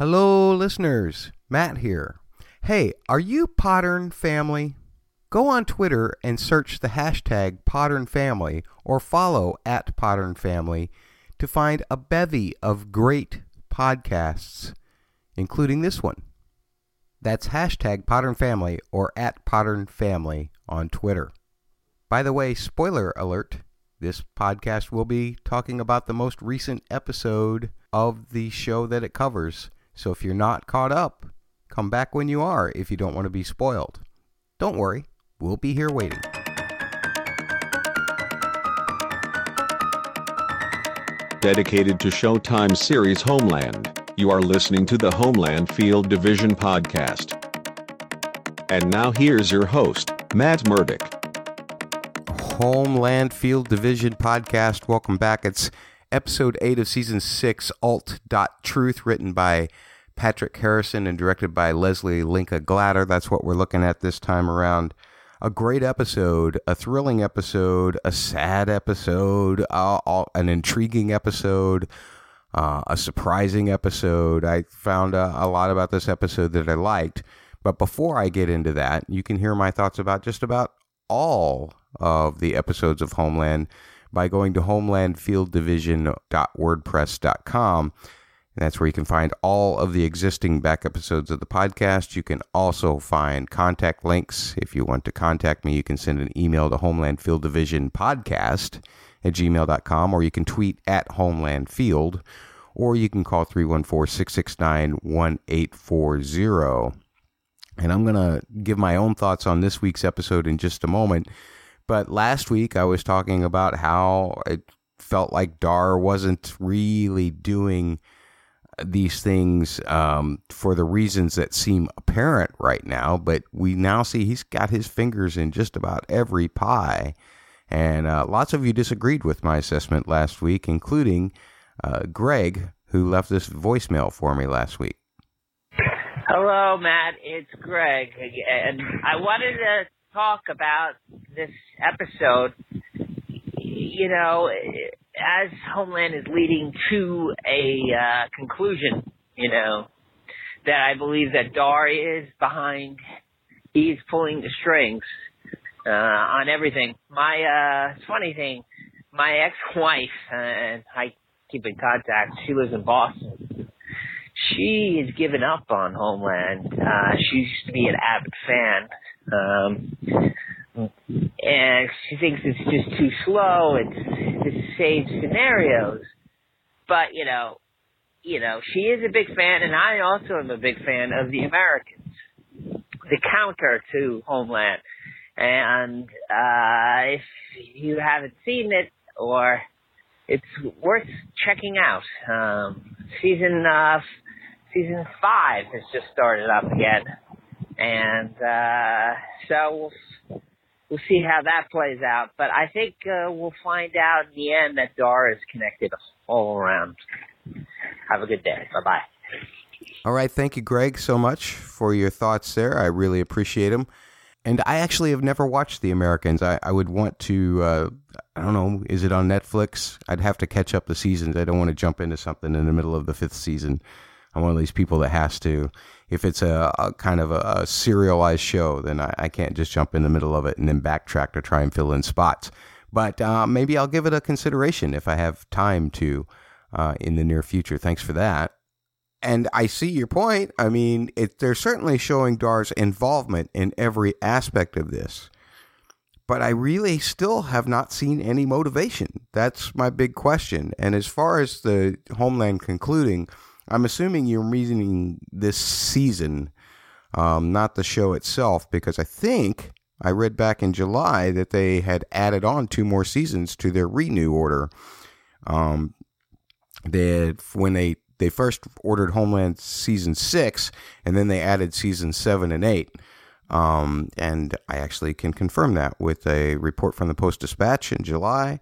Hello, listeners. Matt here. Hey, are you Podern family? Go on Twitter and search the hashtag Podern Family or follow at Podern Family to find a bevy of great podcasts, including this one. That's hashtag Podern Family or at Podern Family on Twitter. By the way, spoiler alert this podcast will be talking about the most recent episode of the show that it covers. So if you're not caught up, come back when you are if you don't want to be spoiled. Don't worry, we'll be here waiting. Dedicated to Showtime series Homeland, you are listening to the Homeland Field Division podcast. And now here's your host, Matt Murdock. Homeland Field Division podcast. Welcome back. It's episode 8 of season 6, Alt Truth, written by Patrick Harbinson and directed by Leslie Linka Glatter. That's what we're looking at this time around. A great episode, a thrilling episode, a sad episode, uh, an intriguing episode, uh, a surprising episode. I found a lot about this episode that I liked. But before I get into that, you can hear my thoughts about just about all of the episodes of Homeland by going to homelandfielddivision.wordpress.com. And that's where you can find all of the existing back episodes of the podcast. You can also find contact links. If you want to contact me, you can send an email to Homeland Field Division Podcast at gmail.com, or you can tweet at Homeland Field, or you can call 314 669 1840. And I'm going to give my own thoughts on this week's episode in just a moment. But last week I was talking about how it felt like Dar wasn't really doing these things um, for the reasons that seem apparent right now, but we now see he's got his fingers in just about every pie. And uh, lots of you disagreed with my assessment last week, including uh, Greg, who left this voicemail for me last week. Hello, Matt. It's Greg and I wanted to talk about this episode. You know, as Homeland is leading to a uh, conclusion, you know, that I believe that Dar is behind, he's pulling the strings uh, on everything. My uh, funny thing, my ex-wife, uh, and I keep in contact. She lives in Boston. She has given up on Homeland. Uh, she used to be an avid fan. Um, and she thinks it's just too slow. It's the same scenarios, but you know, you know, she is a big fan, and I also am a big fan of the Americans, the counter to Homeland. And uh, if you haven't seen it, or it's worth checking out. Um, season uh, season five has just started up again, and uh, so we'll we'll see how that plays out. But I think uh, we'll find out in the end that Dar is connected all around. Have a good day. Bye bye. All right. Thank you, Greg, so much for your thoughts there. I really appreciate them. And I actually have never watched The Americans. I, I would want to, uh, I don't know, is it on Netflix? I'd have to catch up the seasons. I don't want to jump into something in the middle of the fifth season. I'm one of these people that has to. If it's a, a kind of a, a, serialized show, then I, I, can't just jump in the middle of it and then backtrack to try and fill in spots. But uh, maybe I'll give it a consideration if I have time to uh, in the near future. Thanks for that. And I see your point. I mean, it, they're certainly showing Dar's involvement in every aspect of this. But I really still have not seen any motivation. That's my big question. And as far as the Homeland concluding, I'm assuming you're meaning this season, um, not the show itself, because I think I read back in July that they had added on two more seasons to their renew order. Um, had, when they they first ordered Homeland season six, and then they added season seven and eight. Um, and I actually can confirm that with a report from the Post Dispatch in July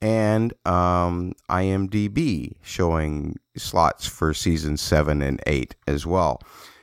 and um, IMDb showing slots for season seven and eight as well.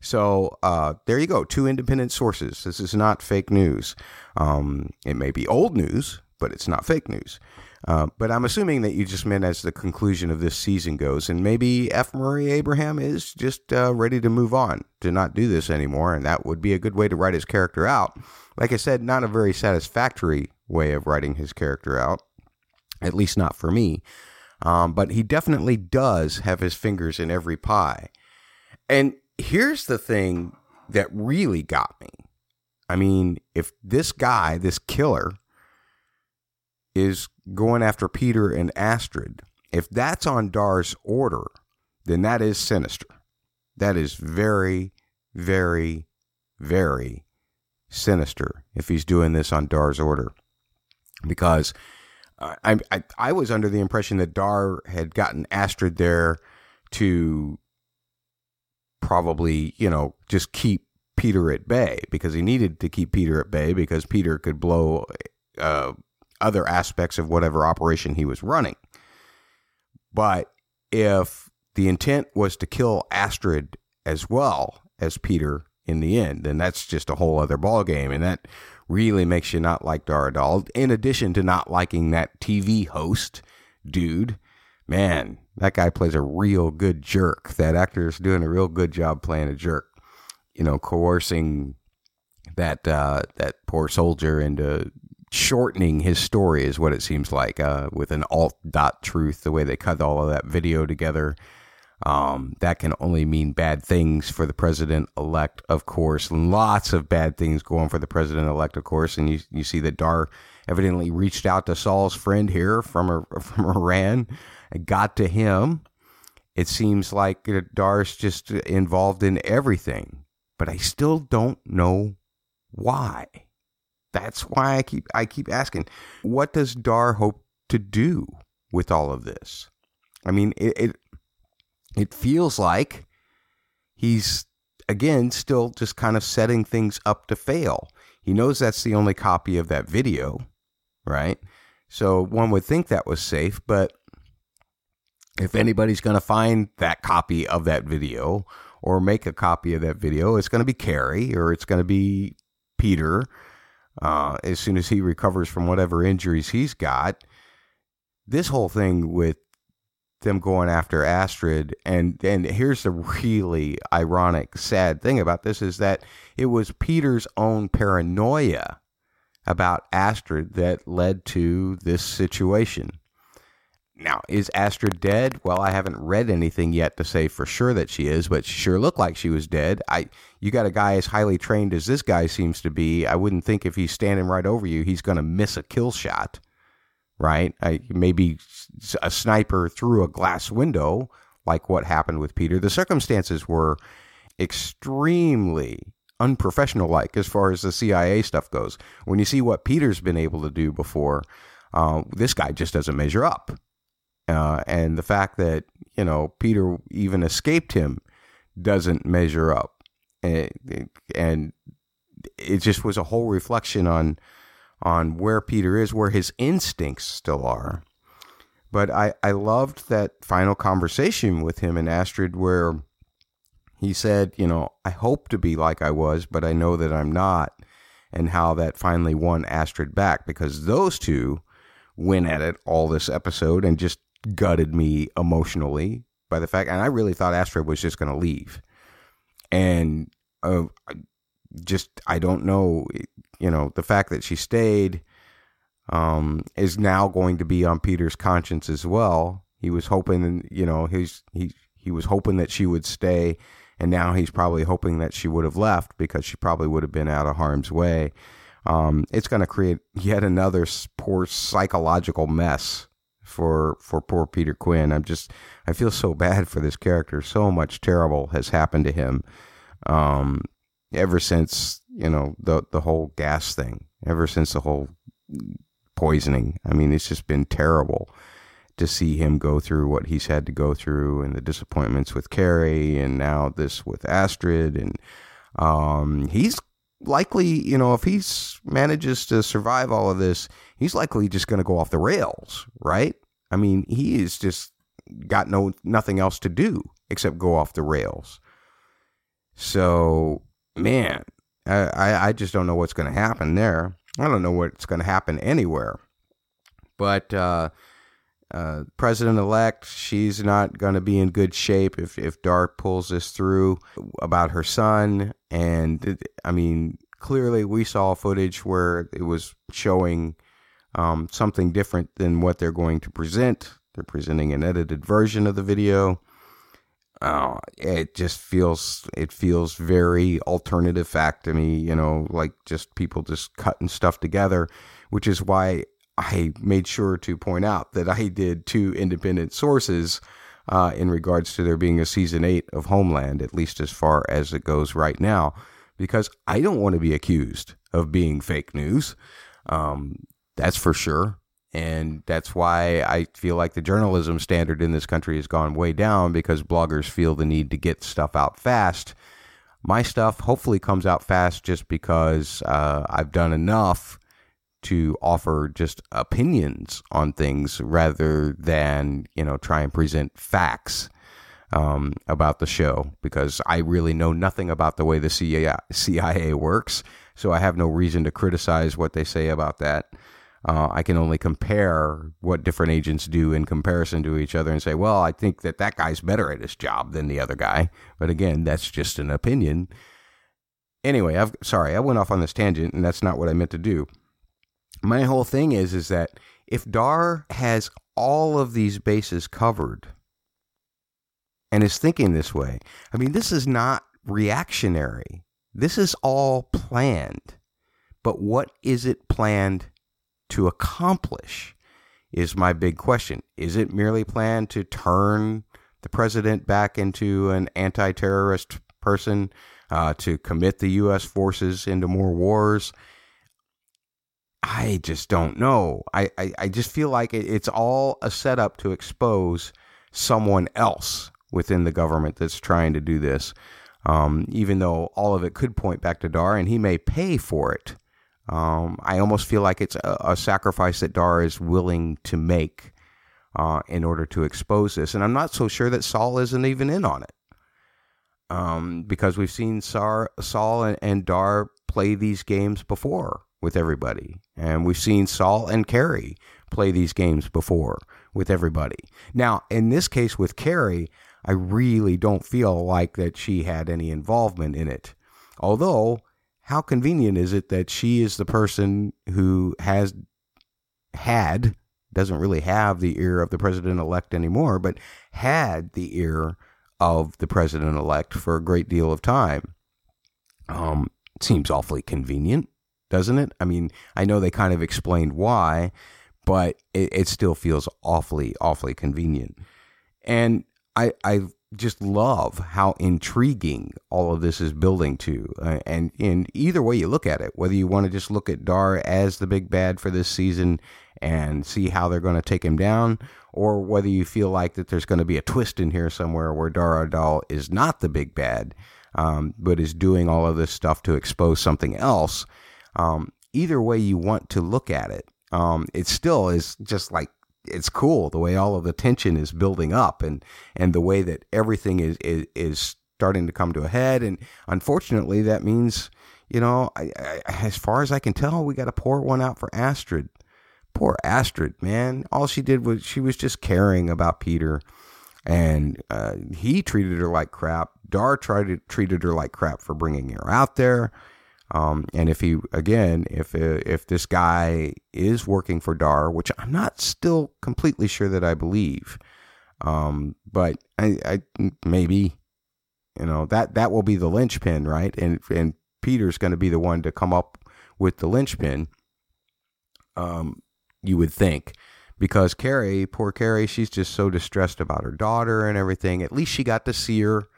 So uh, there you go, two independent sources. This is not fake news. Um, it may be old news, but it's not fake news. Uh, but I'm assuming that you just meant as the conclusion of this season goes, and maybe F. Murray Abraham is just uh, ready to move on, to not do this anymore, and that would be a good way to write his character out. Like I said, not a very satisfactory way of writing his character out, at least not for me. Um, but he definitely does have his fingers in every pie. And here's the thing that really got me. I mean, if this guy, this killer, is going after Peter and Astrid, if that's on Dar's order, then that is sinister. That is very, very, very sinister if he's doing this on Dar's order. Because I, I, I was under the impression that Dar had gotten Astrid there to probably, you know, just keep Peter at bay because he needed to keep Peter at bay because Peter could blow uh, other aspects of whatever operation he was running. But if the intent was to kill Astrid as well as Peter in the end, then that's just a whole other ballgame. And that really makes you not like Dar Adal, in addition to not liking that TV host dude. Man, that guy plays a real good jerk. That actor is doing a real good job playing a jerk. You know, coercing that uh, that poor soldier into shortening his story is what it seems like uh, with an alt dot truth. The way they cut all of that video together, um, that can only mean bad things for the president elect, of course. Lots of bad things going for the president elect, of course. And you you see that Dar evidently reached out to Saul's friend here from from Iran and got to him. It seems like Dar's just involved in everything, but I still don't know why. That's why I keep I keep asking, what does Dar hope to do with all of this? I mean, it, it it feels like he's again still just kind of setting things up to fail. He knows that's the only copy of that video, right? So one would think that was safe, but if anybody's going to find that copy of that video or make a copy of that video, it's going to be Carrie or it's going to be Peter uh, as soon as he recovers from whatever injuries he's got. This whole thing with them going after Astrid. And and here's the really ironic, sad thing about this is that it was Peter's own paranoia about Astrid that led to this situation. Now, is Astrid dead? Well, I haven't read anything yet to say for sure that she is, but she sure looked like she was dead. I you got a guy as highly trained as this guy seems to be. I wouldn't think if he's standing right over you, he's going to miss a kill shot right? I, maybe a sniper through a glass window, like what happened with Peter. The circumstances were extremely unprofessional like as far as the CIA stuff goes. When you see what Peter's been able to do before, uh, this guy just doesn't measure up. Uh, and the fact that, you know, Peter even escaped him doesn't measure up. And, and it just was a whole reflection on on where Peter is, where his instincts still are. But I, I loved that final conversation with him and Astrid where he said, you know, I hope to be like I was, but I know that I'm not. And how that finally won Astrid back because those two went at it all this episode and just gutted me emotionally by the fact. And I really thought Astrid was just going to leave. And uh, just, I don't know you know, the fact that she stayed um, is now going to be on Peter's conscience as well. He was hoping, you know, he's he he was hoping that she would stay, and now he's probably hoping that she would have left because she probably would have been out of harm's way. Um, it's going to create yet another poor psychological mess for for poor Peter Quinn. I'm just I feel so bad for this character. So much terrible has happened to him. Um, ever since you know the the whole gas thing, ever since the whole poisoning. I mean, it's just been terrible to see him go through what he's had to go through, and the disappointments with Carrie, and now this with Astrid, and um, he's likely, you know, if he manages to survive all of this, he's likely just going to go off the rails, right? I mean, he is just got no nothing else to do except go off the rails. So man, I, I just don't know what's going to happen there. I don't know what's going to happen anywhere. But uh, uh, president elect, she's not going to be in good shape if, if Dar pulls this through about her son. And I mean, clearly we saw footage where it was showing um, something different than what they're going to present. They're presenting an edited version of the video. Uh, it just feels it feels very alternative fact to me, you know, like just people just cutting stuff together, which is why I made sure to point out that I did two independent sources uh, in regards to there being a season eight of Homeland, at least as far as it goes right now, because I don't want to be accused of being fake news. Um, that's for sure. And that's why I feel like the journalism standard in this country has gone way down because bloggers feel the need to get stuff out fast. My stuff hopefully comes out fast just because uh, I've done enough to offer just opinions on things rather than, you know, try and present facts um, about the show because I really know nothing about the way the CIA works. So I have no reason to criticize what they say about that. Uh, I can only compare what different agents do in comparison to each other and say, well, I think that that guy's better at his job than the other guy. But again, that's just an opinion. Anyway, I've sorry, I went off on this tangent, and that's not what I meant to do. My whole thing is is that if Dar has all of these bases covered and is thinking this way, I mean, this is not reactionary. This is all planned. But what is it planned to accomplish is my big question. Is it merely planned to turn the president back into an anti terrorist person, uh, to commit the U.S. forces into more wars? I just don't know. I, I, I just feel like it, it's all a setup to expose someone else within the government that's trying to do this. Um, even though all of it could point back to Dar, and he may pay for it. Um, I almost feel like it's a, a, sacrifice that Dar is willing to make uh, in order to expose this. And I'm not so sure that Saul isn't even in on it. Um, because we've seen Sar, Saul and, and, Dar play these games before with everybody. And we've seen Saul and Carrie play these games before with everybody. Now, in this case with Carrie, I really don't feel like that she had any involvement in it. Although how convenient is it that she is the person who has had doesn't really have the ear of the president elect anymore, but had the ear of the president elect for a great deal of time. Um, seems awfully convenient, doesn't it? I mean, I know they kind of explained why, but it, it still feels awfully, awfully convenient. And I, I just love how intriguing all of this is building to. Uh, and in either way you look at it, whether you want to just look at Dar as the big bad for this season and see how they're going to take him down, or whether you feel like that there's going to be a twist in here somewhere where Dar Adal is not the big bad, um, but is doing all of this stuff to expose something else. Um, either way you want to look at it, um, it still is just like it's cool the way all of the tension is building up and and the way that everything is is, is starting to come to a head. And unfortunately that means you know I, I, as far as I can tell we got to pour one out for Astrid. Poor Astrid man. All she did was she was just caring about Peter. And uh, he treated her like crap. Dar tried to treated her like crap for bringing her out there um, and if he again, if uh, if this guy is working for Dar, which I'm not still completely sure that I believe, um, but I, I maybe you know that that will be the linchpin, right? And and Peter's going to be the one to come up with the linchpin. Um, you would think because Carrie, poor Carrie, she's just so distressed about her daughter and everything. At least she got to see her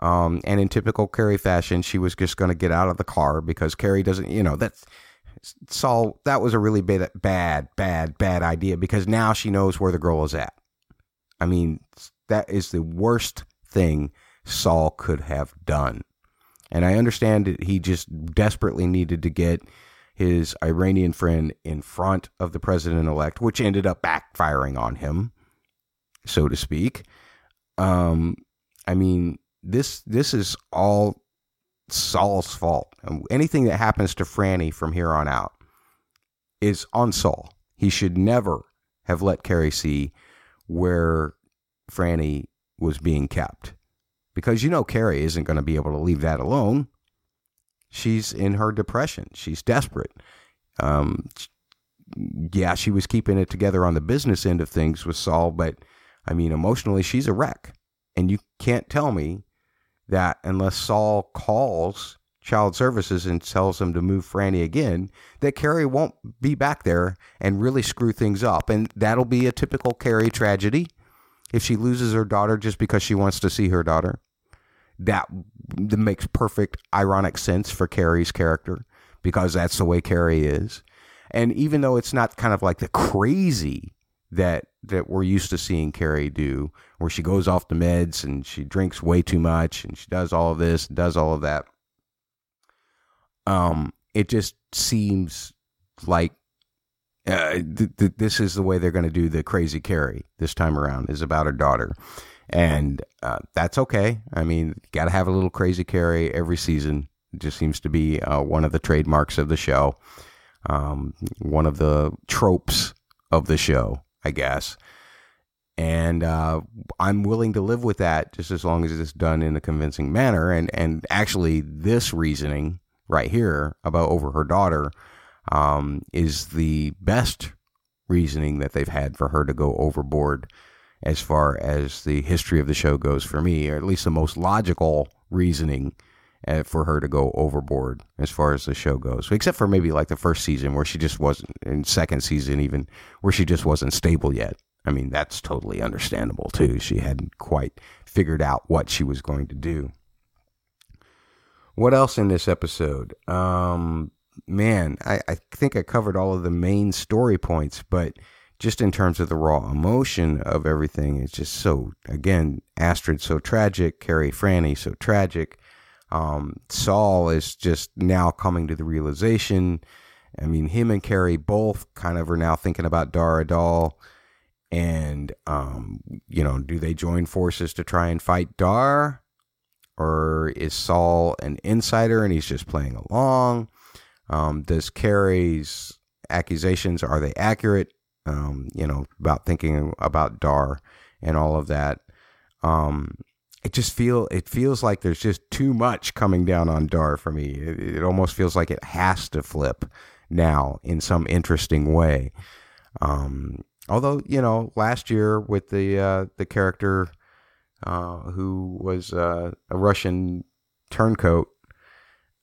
um, and in typical Carrie fashion, she was just going to get out of the car because Carrie doesn't, you know, that's Saul. That was a really bad, bad, bad, bad idea because now she knows where the girl is at. I mean, that is the worst thing Saul could have done. And I understand that he just desperately needed to get his Iranian friend in front of the president elect, which ended up backfiring on him, so to speak. Um, I mean, this this is all Saul's fault. Anything that happens to Franny from here on out is on Saul. he should never have let Carrie see where Franny was being kept. Because you know Carrie isn't going to be able to leave that alone. She's in her depression. She's desperate. Um, yeah, she was keeping it together on the business end of things with Saul, but I mean, emotionally, she's a wreck. And you can't tell me that unless Saul calls child services and tells them to move Franny again, that Carrie won't be back there and really screw things up. And that'll be a typical Carrie tragedy if she loses her daughter just because she wants to see her daughter. That, that makes perfect ironic sense for Carrie's character because that's the way Carrie is. And even though it's not kind of like the crazy that that we're used to seeing Carrie do, where she goes off the meds and she drinks way too much and she does all of this, and does all of that. Um, it just seems like uh, th- th- this is the way they're going to do the crazy Carrie this time around is about her daughter, and uh, that's okay. I mean, got to have a little crazy Carrie every season. It just seems to be uh, one of the trademarks of the show, um, one of the tropes of the show, I guess. And uh, I'm willing to live with that just as long as it's done in a convincing manner. And and actually, this reasoning right here about over her daughter um, is the best reasoning that they've had for her to go overboard as far as the history of the show goes for me, or at least the most logical reasoning for her to go overboard as far as the show goes, except for maybe like the first season where she just wasn't, in second season even, where she just wasn't stable yet. I mean, that's totally understandable too. She hadn't quite figured out what she was going to do. What else in this episode? Um, man, I, I think I covered all of the main story points, but just in terms of the raw emotion of everything, it's just so, again, Astrid so tragic, Carrie Franny so tragic. Um, Saul is just now coming to the realization. I mean, him and Carrie both kind of are now thinking about Dar Adal. And, um, you know, do they join forces to try and fight Dar? Or is Saul an insider and he's just playing along? Um, does Carrie's accusations are they accurate? Um, you know about thinking about Dar and all of that. Um, it just feel it feels like there's just too much coming down on Dar for me. It, it almost feels like it has to flip now in some interesting way. Um, although you know, last year with the uh, the character uh, who was uh, a Russian turncoat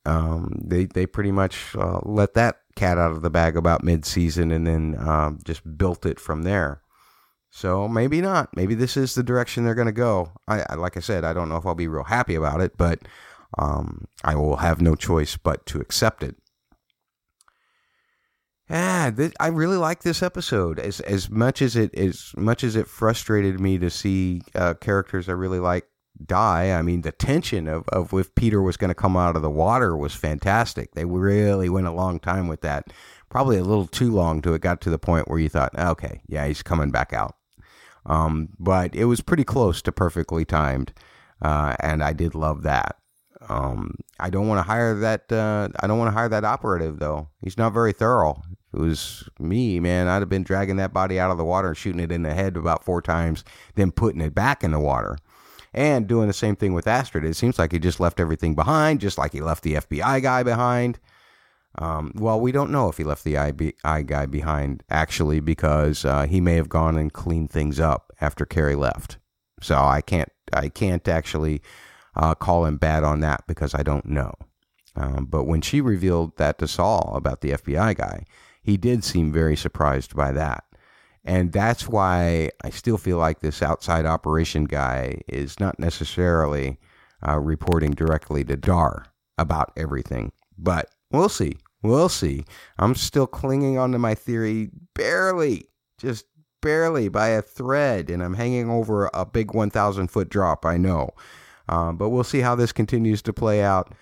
um, they they pretty much uh, let that cat out of the bag about mid-season and then uh, just built it from there. So maybe not. Maybe this is the direction they're going to go. I, I, like I said, I don't know if I'll be real happy about it, but um, I will have no choice but to accept it. Yeah, I really like this episode. As as much as it as much as it frustrated me to see uh, characters I really like die. I mean, the tension of, of if Peter was going to come out of the water was fantastic. They really went a long time with that. Probably a little too long to it got to the point where you thought, okay, yeah, he's coming back out. Um, but it was pretty close to perfectly timed, uh, and I did love that. Um, I don't want to hire that. Uh, I don't want to hire that operative though. He's not very thorough. If it was me, man, I'd have been dragging that body out of the water and shooting it in the head about four times, then putting it back in the water and doing the same thing with Astrid. It seems like he just left everything behind, just like he left the FBI guy behind. Um, well, we don't know if he left the FBI guy behind actually because uh, he may have gone and cleaned things up after Carrie left. So I can't I can't actually uh, call him bad on that because I don't know. Um, but when she revealed that to Saul about the FBI guy, he did seem very surprised by that. And that's why I still feel like this outside operation guy is not necessarily uh, reporting directly to Dar about everything. But we'll see. We'll see. I'm still clinging onto my theory barely, just barely by a thread, and I'm hanging over a big 1,000 foot drop, I know. Um, but we'll see how this continues to play out.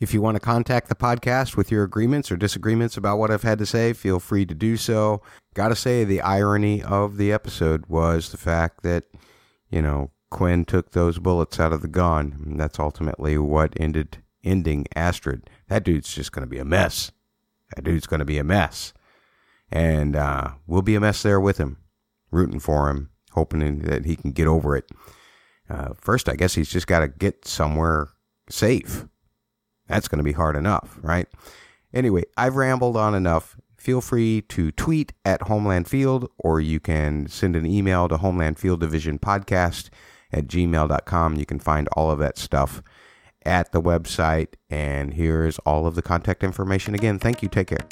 If you want to contact the podcast with your agreements or disagreements about what I've had to say, feel free to do so. Gotta say, the irony of the episode was the fact that, you know, Quinn took those bullets out of the gun. And that's ultimately what ended ending Astrid. That dude's just going to be a mess. That dude's going to be a mess. and uh, we'll be a mess there with him, rooting for him, hoping that he can get over it. Uh, first, I guess he's just got to get somewhere safe. That's going to be hard enough, right? Anyway, I've rambled on enough. Feel free to tweet at Homeland Field, or you can send an email to Homeland Field Division Podcast at gmail.com. You can find all of that stuff at the website. And here's all of the contact information again. Thank you. Take care.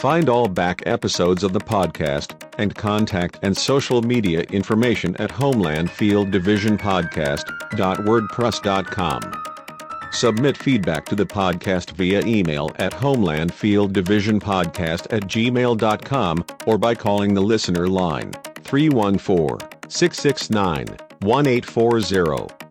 Find all back episodes of the podcast and contact and social media information at Homeland Field Division homelandfielddivisionpodcast.wordpress.com. Submit feedback to the podcast via email at homelandfielddivisionpodcast at gmail.com or by calling the listener line 314 669 1840.